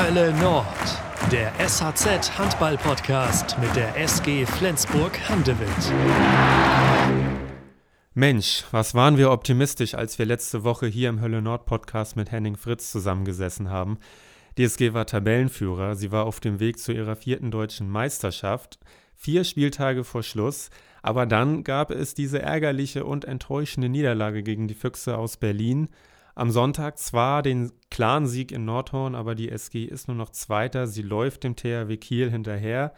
Hölle Nord, der SHZ Handball Podcast mit der SG Flensburg Handewitt. Mensch, was waren wir optimistisch, als wir letzte Woche hier im Hölle Nord Podcast mit Henning Fritz zusammengesessen haben. Die SG war Tabellenführer, sie war auf dem Weg zu ihrer vierten deutschen Meisterschaft, vier Spieltage vor Schluss, aber dann gab es diese ärgerliche und enttäuschende Niederlage gegen die Füchse aus Berlin am Sonntag zwar den klaren Sieg in Nordhorn, aber die SG ist nur noch Zweiter. Sie läuft dem THW Kiel hinterher.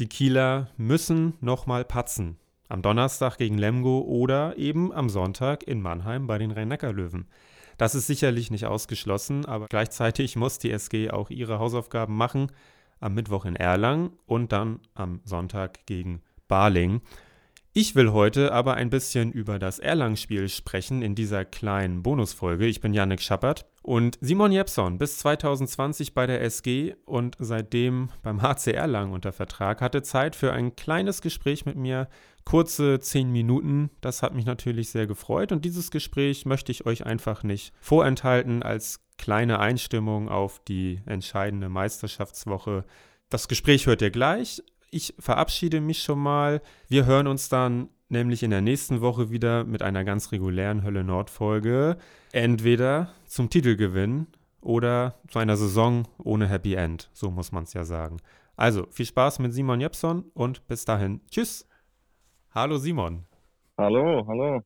Die Kieler müssen nochmal patzen. Am Donnerstag gegen Lemgo oder eben am Sonntag in Mannheim bei den Rhein-Neckar-Löwen. Das ist sicherlich nicht ausgeschlossen, aber gleichzeitig muss die SG auch ihre Hausaufgaben machen. Am Mittwoch in Erlangen und dann am Sonntag gegen Baling. Ich will heute aber ein bisschen über das Erlangen-Spiel sprechen in dieser kleinen Bonusfolge. Ich bin Yannick Schappert und Simon Jepson, bis 2020 bei der SG und seitdem beim HC Erlangen unter Vertrag, hatte Zeit für ein kleines Gespräch mit mir, kurze zehn Minuten. Das hat mich natürlich sehr gefreut und dieses Gespräch möchte ich euch einfach nicht vorenthalten als kleine Einstimmung auf die entscheidende Meisterschaftswoche. Das Gespräch hört ihr gleich, ich verabschiede mich schon mal. Wir hören uns dann nämlich in der nächsten Woche wieder mit einer ganz regulären Hölle Nord Folge. Entweder zum Titelgewinn oder zu einer Saison ohne Happy End. So muss man es ja sagen. Also viel Spaß mit Simon Jepson und bis dahin. Tschüss. Hallo Simon. Hallo, hallo.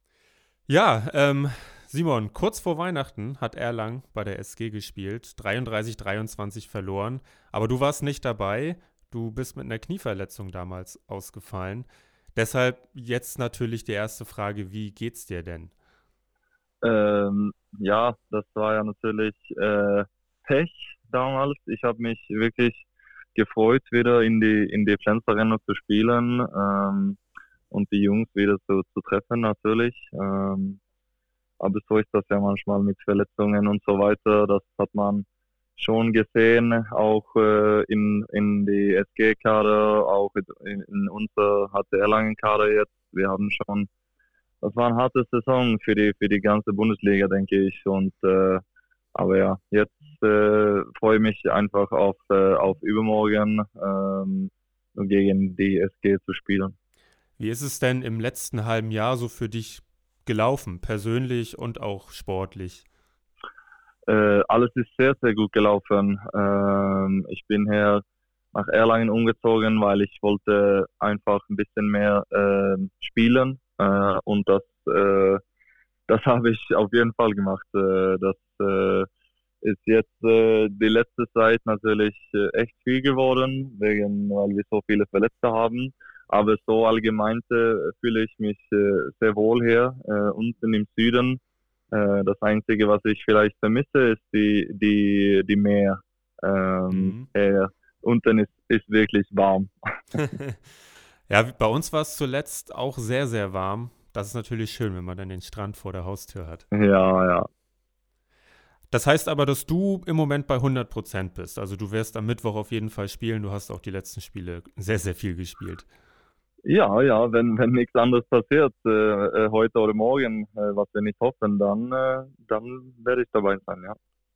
Ja, ähm, Simon, kurz vor Weihnachten hat Erlang bei der SG gespielt, 33-23 verloren, aber du warst nicht dabei. Du bist mit einer Knieverletzung damals ausgefallen. Deshalb jetzt natürlich die erste Frage, wie geht's dir denn? Ähm, ja, das war ja natürlich äh, Pech damals. Ich habe mich wirklich gefreut, wieder in die in die Pflanzerrennen zu spielen ähm, und die Jungs wieder zu, zu treffen natürlich. Ähm, aber so ist das ja manchmal mit Verletzungen und so weiter. Das hat man schon gesehen, auch äh, in, in die SG-Kader, auch in, in unser HCR Langen-Kader jetzt. Wir haben schon, das war eine harte Saison für die, für die ganze Bundesliga, denke ich. Und, äh, aber ja, jetzt äh, freue ich mich einfach auf, äh, auf übermorgen ähm, gegen die SG zu spielen. Wie ist es denn im letzten halben Jahr so für dich gelaufen, persönlich und auch sportlich? Äh, alles ist sehr, sehr gut gelaufen. Ähm, ich bin hier nach Erlangen umgezogen, weil ich wollte einfach ein bisschen mehr äh, spielen äh, und das, äh, das habe ich auf jeden Fall gemacht. Äh, das äh, ist jetzt die letzte Zeit natürlich echt viel geworden, wegen, weil wir so viele Verletzte haben. Aber so allgemein fühle ich mich sehr wohl hier unten im Süden äh, das Einzige, was ich vielleicht vermisse, ist die, die, die Meer. Ähm, mhm. äh, unten ist, ist wirklich warm. ja, bei uns war es zuletzt auch sehr, sehr warm. Das ist natürlich schön, wenn man dann den Strand vor der Haustür hat. Ja, ja. Das heißt aber, dass du im Moment bei 100 Prozent bist. Also du wirst am Mittwoch auf jeden Fall spielen. Du hast auch die letzten Spiele sehr, sehr viel gespielt. Ja, ja, wenn, wenn nichts anderes passiert, äh, äh, heute oder morgen, äh, was wir nicht hoffen, dann, äh, dann werde ich dabei sein, ja.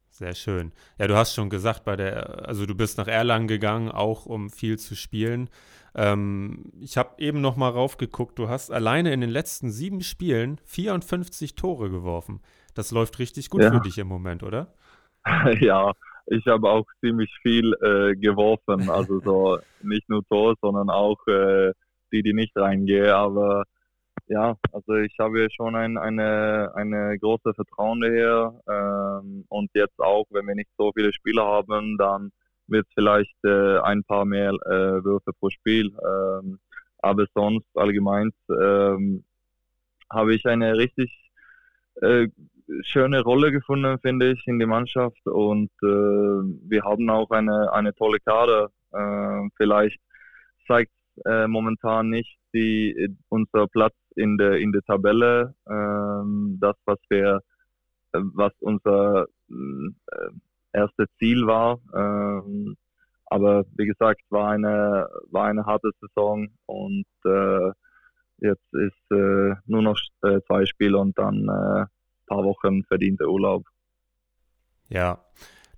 Sehr schön. Ja, du hast schon gesagt, bei der, also du bist nach Erlangen gegangen, auch um viel zu spielen. Ähm, ich habe eben noch mal raufgeguckt, du hast alleine in den letzten sieben Spielen 54 Tore geworfen. Das läuft richtig gut ja. für dich im Moment, oder? ja, ich habe auch ziemlich viel äh, geworfen. Also so nicht nur Tor, sondern auch äh, die, die nicht reingehe. Aber ja, also ich habe schon ein, eine, eine große Vertrauen hier. Ähm, und jetzt auch, wenn wir nicht so viele Spieler haben, dann wird es vielleicht äh, ein paar mehr äh, Würfe pro Spiel. Ähm, aber sonst allgemein ähm, habe ich eine richtig äh, schöne Rolle gefunden, finde ich, in der Mannschaft. Und äh, wir haben auch eine, eine tolle Kader. Äh, vielleicht zeigt äh, momentan nicht die, unser Platz in der, in der Tabelle, ähm, das, was wir, äh, was unser äh, erstes Ziel war. Ähm, aber wie gesagt, war eine, war eine harte Saison und äh, jetzt ist äh, nur noch äh, zwei Spiele und dann ein paar Wochen verdienter Urlaub. Ja,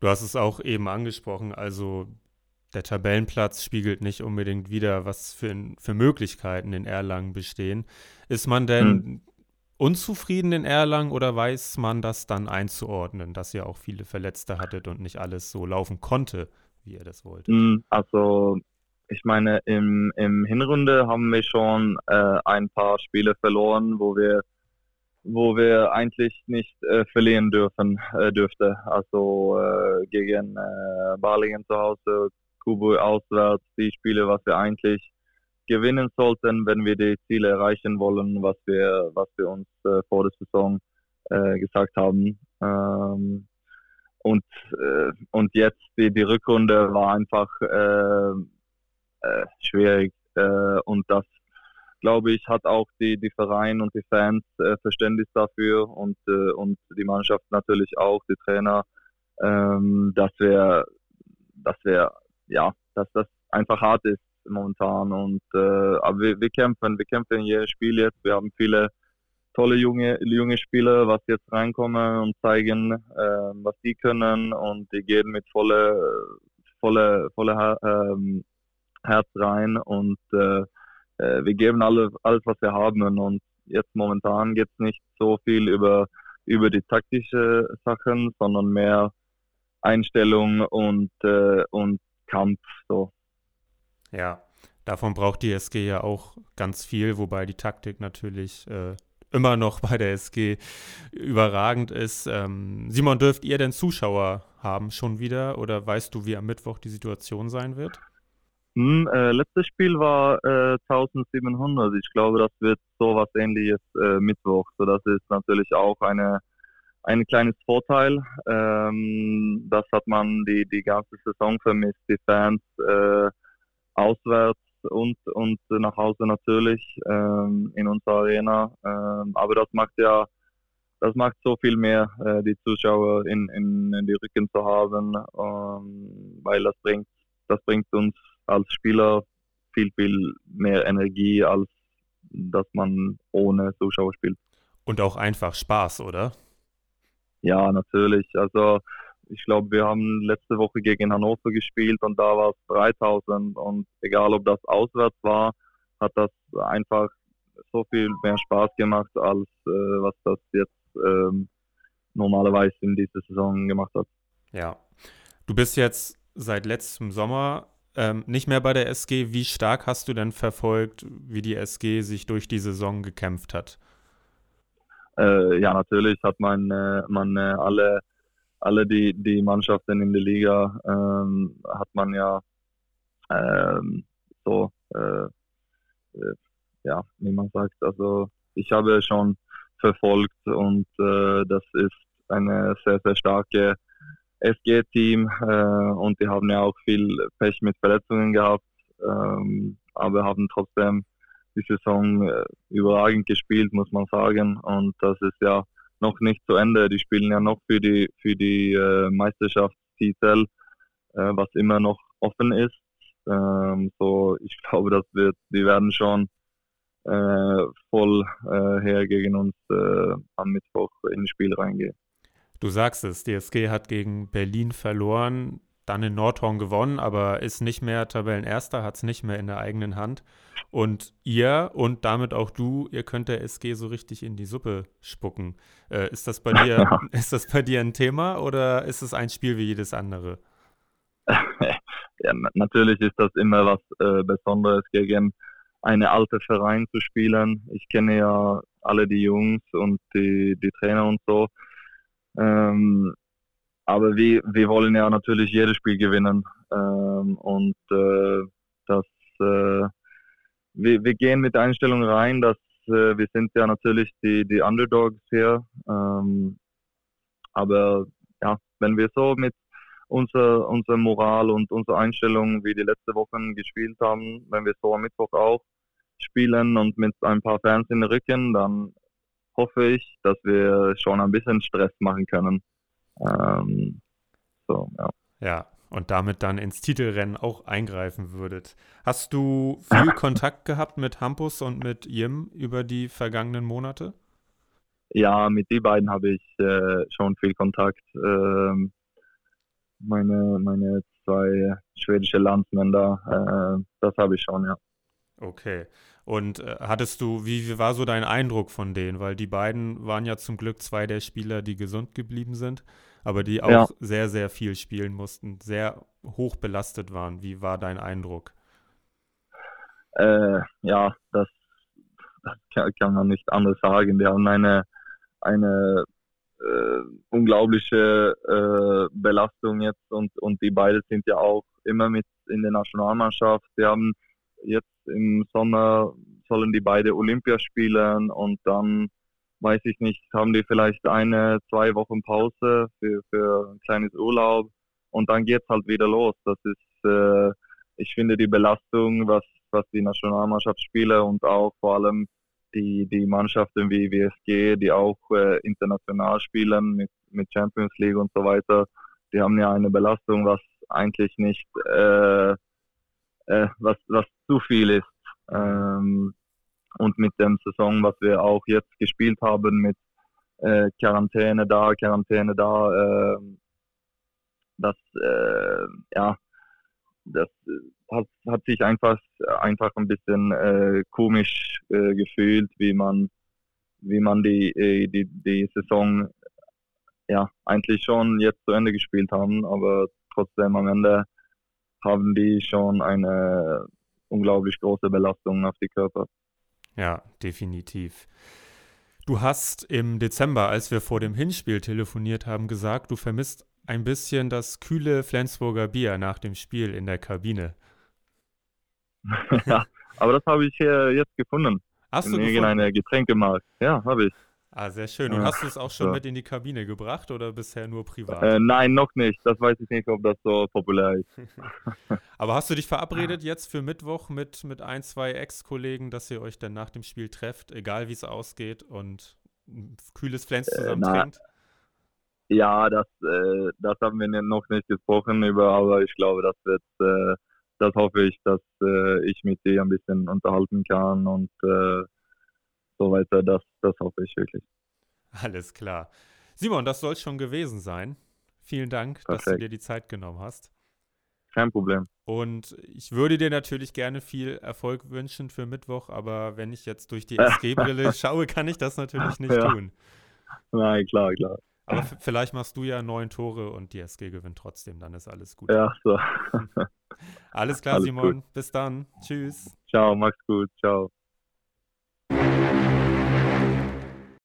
Du hast es auch eben angesprochen, also der Tabellenplatz spiegelt nicht unbedingt wieder, was für, für Möglichkeiten in Erlangen bestehen. Ist man denn hm. unzufrieden in Erlangen oder weiß man das dann einzuordnen, dass ihr auch viele Verletzte hattet und nicht alles so laufen konnte, wie ihr das wolltet? Hm, also ich meine, im, im Hinrunde haben wir schon äh, ein paar Spiele verloren, wo wir wo wir eigentlich nicht äh, verlieren dürfen äh, dürfte. Also äh, gegen äh, Balingen zu Hause, Kubo auswärts, die Spiele, was wir eigentlich gewinnen sollten, wenn wir die Ziele erreichen wollen, was wir was wir uns äh, vor der Saison äh, gesagt haben. Ähm, und äh, und jetzt die die Rückrunde war einfach äh, äh, schwierig äh, und das glaube ich, hat auch die, die Verein und die Fans Verständnis dafür und, und die Mannschaft natürlich auch, die Trainer, ähm, dass wir, dass wir, ja, dass das einfach hart ist momentan und äh, aber wir, wir kämpfen, wir kämpfen in jedem Spiel jetzt. Wir haben viele tolle junge junge Spieler, was jetzt reinkommen und zeigen, äh, was die können und die gehen mit volle volle volle ähm, Herz rein und äh, äh, wir geben alle, alles, was wir haben. Und jetzt momentan geht es nicht so viel über, über die taktische Sachen, sondern mehr Einstellung und, äh, und Kampf. So. Ja, davon braucht die SG ja auch ganz viel, wobei die Taktik natürlich äh, immer noch bei der SG überragend ist. Ähm, Simon, dürft ihr denn Zuschauer haben schon wieder oder weißt du, wie am Mittwoch die Situation sein wird? Hm, äh, letztes Spiel war äh, 1700. Ich glaube, das wird so was ähnliches äh, Mittwoch. So, das ist natürlich auch eine ein kleines Vorteil. Ähm, das hat man die, die ganze Saison vermisst. Die Fans äh, auswärts und, und nach Hause natürlich ähm, in unserer Arena. Ähm, aber das macht ja das macht so viel mehr, äh, die Zuschauer in, in, in die Rücken zu haben, ähm, weil das bringt, das bringt uns als Spieler viel, viel mehr Energie, als dass man ohne Zuschauer spielt. Und auch einfach Spaß, oder? Ja, natürlich. Also ich glaube, wir haben letzte Woche gegen Hannover gespielt und da war es 3000 und egal ob das auswärts war, hat das einfach so viel mehr Spaß gemacht, als äh, was das jetzt ähm, normalerweise in dieser Saison gemacht hat. Ja. Du bist jetzt seit letztem Sommer ähm, nicht mehr bei der SG. Wie stark hast du denn verfolgt, wie die SG sich durch die Saison gekämpft hat? Äh, ja, natürlich hat man, äh, man äh, alle, alle die, die Mannschaften in der Liga ähm, hat man ja ähm, so, äh, äh, ja, wie man sagt, also ich habe schon verfolgt und äh, das ist eine sehr, sehr starke SG-Team und die haben ja auch viel Pech mit Verletzungen gehabt, ähm, aber haben trotzdem die Saison äh, überragend gespielt, muss man sagen. Und das ist ja noch nicht zu Ende. Die spielen ja noch für die für die äh, Meisterschaftstitel, äh, was immer noch offen ist. Ähm, so, ich glaube, das wird, die werden schon äh, voll äh, her gegen uns äh, am Mittwoch ins Spiel reingehen. Du sagst es, DSG hat gegen Berlin verloren, dann in Nordhorn gewonnen, aber ist nicht mehr Tabellenerster, hat es nicht mehr in der eigenen Hand. Und ihr und damit auch du, ihr könnt der SG so richtig in die Suppe spucken. Äh, ist, das bei dir, ist das bei dir ein Thema oder ist es ein Spiel wie jedes andere? ja, natürlich ist das immer was äh, Besonderes, gegen eine alte Verein zu spielen. Ich kenne ja alle die Jungs und die, die Trainer und so. Ähm, aber wir, wir wollen ja natürlich jedes Spiel gewinnen. Ähm, und äh, das, äh, wir, wir gehen mit der Einstellung rein, dass äh, wir sind ja natürlich die, die Underdogs hier. Ähm, aber ja, wenn wir so mit unserer unser Moral und unserer Einstellung wie die letzten Wochen gespielt haben, wenn wir so am Mittwoch auch spielen und mit ein paar Fans in den Rücken, dann hoffe ich, dass wir schon ein bisschen Stress machen können. Ähm, so, ja. Ja, und damit dann ins Titelrennen auch eingreifen würdet. Hast du viel Kontakt gehabt mit Hampus und mit Jim über die vergangenen Monate? Ja, mit die beiden habe ich äh, schon viel Kontakt. Ähm, meine, meine zwei schwedische Landsmänner. Äh, das habe ich schon, ja. Okay. Und äh, hattest du, wie, wie war so dein Eindruck von denen? Weil die beiden waren ja zum Glück zwei der Spieler, die gesund geblieben sind, aber die auch ja. sehr, sehr viel spielen mussten, sehr hoch belastet waren. Wie war dein Eindruck? Äh, ja, das, das kann, man nicht anders sagen. Die haben eine, eine äh, unglaubliche äh, Belastung jetzt und, und die beiden sind ja auch immer mit in der Nationalmannschaft. Die haben jetzt im Sommer sollen die beide Olympia spielen und dann weiß ich nicht, haben die vielleicht eine, zwei Wochen Pause für, für ein kleines Urlaub und dann geht es halt wieder los. Das ist, äh, ich finde die Belastung, was, was die Nationalmannschaftsspieler und auch vor allem die, die Mannschaften wie WSG, die auch äh, international spielen mit, mit Champions League und so weiter, die haben ja eine Belastung, was eigentlich nicht, äh, äh, was, was zu viel ist. Ähm, und mit dem Saison, was wir auch jetzt gespielt haben, mit äh, Quarantäne da, Quarantäne da, äh, das, äh, ja, das hat, hat sich einfach, einfach ein bisschen äh, komisch äh, gefühlt, wie man, wie man die, äh, die, die Saison ja, eigentlich schon jetzt zu Ende gespielt haben, aber trotzdem am Ende haben die schon eine unglaublich große Belastung auf die Körper. Ja, definitiv. Du hast im Dezember, als wir vor dem Hinspiel telefoniert haben, gesagt, du vermisst ein bisschen das kühle Flensburger Bier nach dem Spiel in der Kabine. ja, aber das habe ich äh, jetzt gefunden. Hast in du irgendeiner Getränkemarkt. Ja, habe ich. Ah, sehr schön. Und ja, hast du es auch schon so. mit in die Kabine gebracht oder bisher nur privat? Äh, nein, noch nicht. Das weiß ich nicht, ob das so populär ist. Aber hast du dich verabredet jetzt für Mittwoch mit, mit ein, zwei Ex-Kollegen, dass ihr euch dann nach dem Spiel trefft, egal wie es ausgeht und ein kühles Flens äh, zusammen äh, trinkt? Ja, das, äh, das haben wir noch nicht gesprochen über, aber ich glaube, das wird, äh, das hoffe ich, dass äh, ich mit dir ein bisschen unterhalten kann und so weiter. Das, das hoffe ich wirklich. Alles klar. Simon, das soll schon gewesen sein. Vielen Dank, Perfekt. dass du dir die Zeit genommen hast. Kein Problem. Und ich würde dir natürlich gerne viel Erfolg wünschen für Mittwoch, aber wenn ich jetzt durch die SG-Brille schaue, kann ich das natürlich nicht ja. tun. Nein, klar, klar. Aber vielleicht machst du ja neun Tore und die SG gewinnt trotzdem, dann ist alles gut. Ja, so. alles klar, alles Simon. Gut. Bis dann. Tschüss. Ciao, mach's gut. Ciao.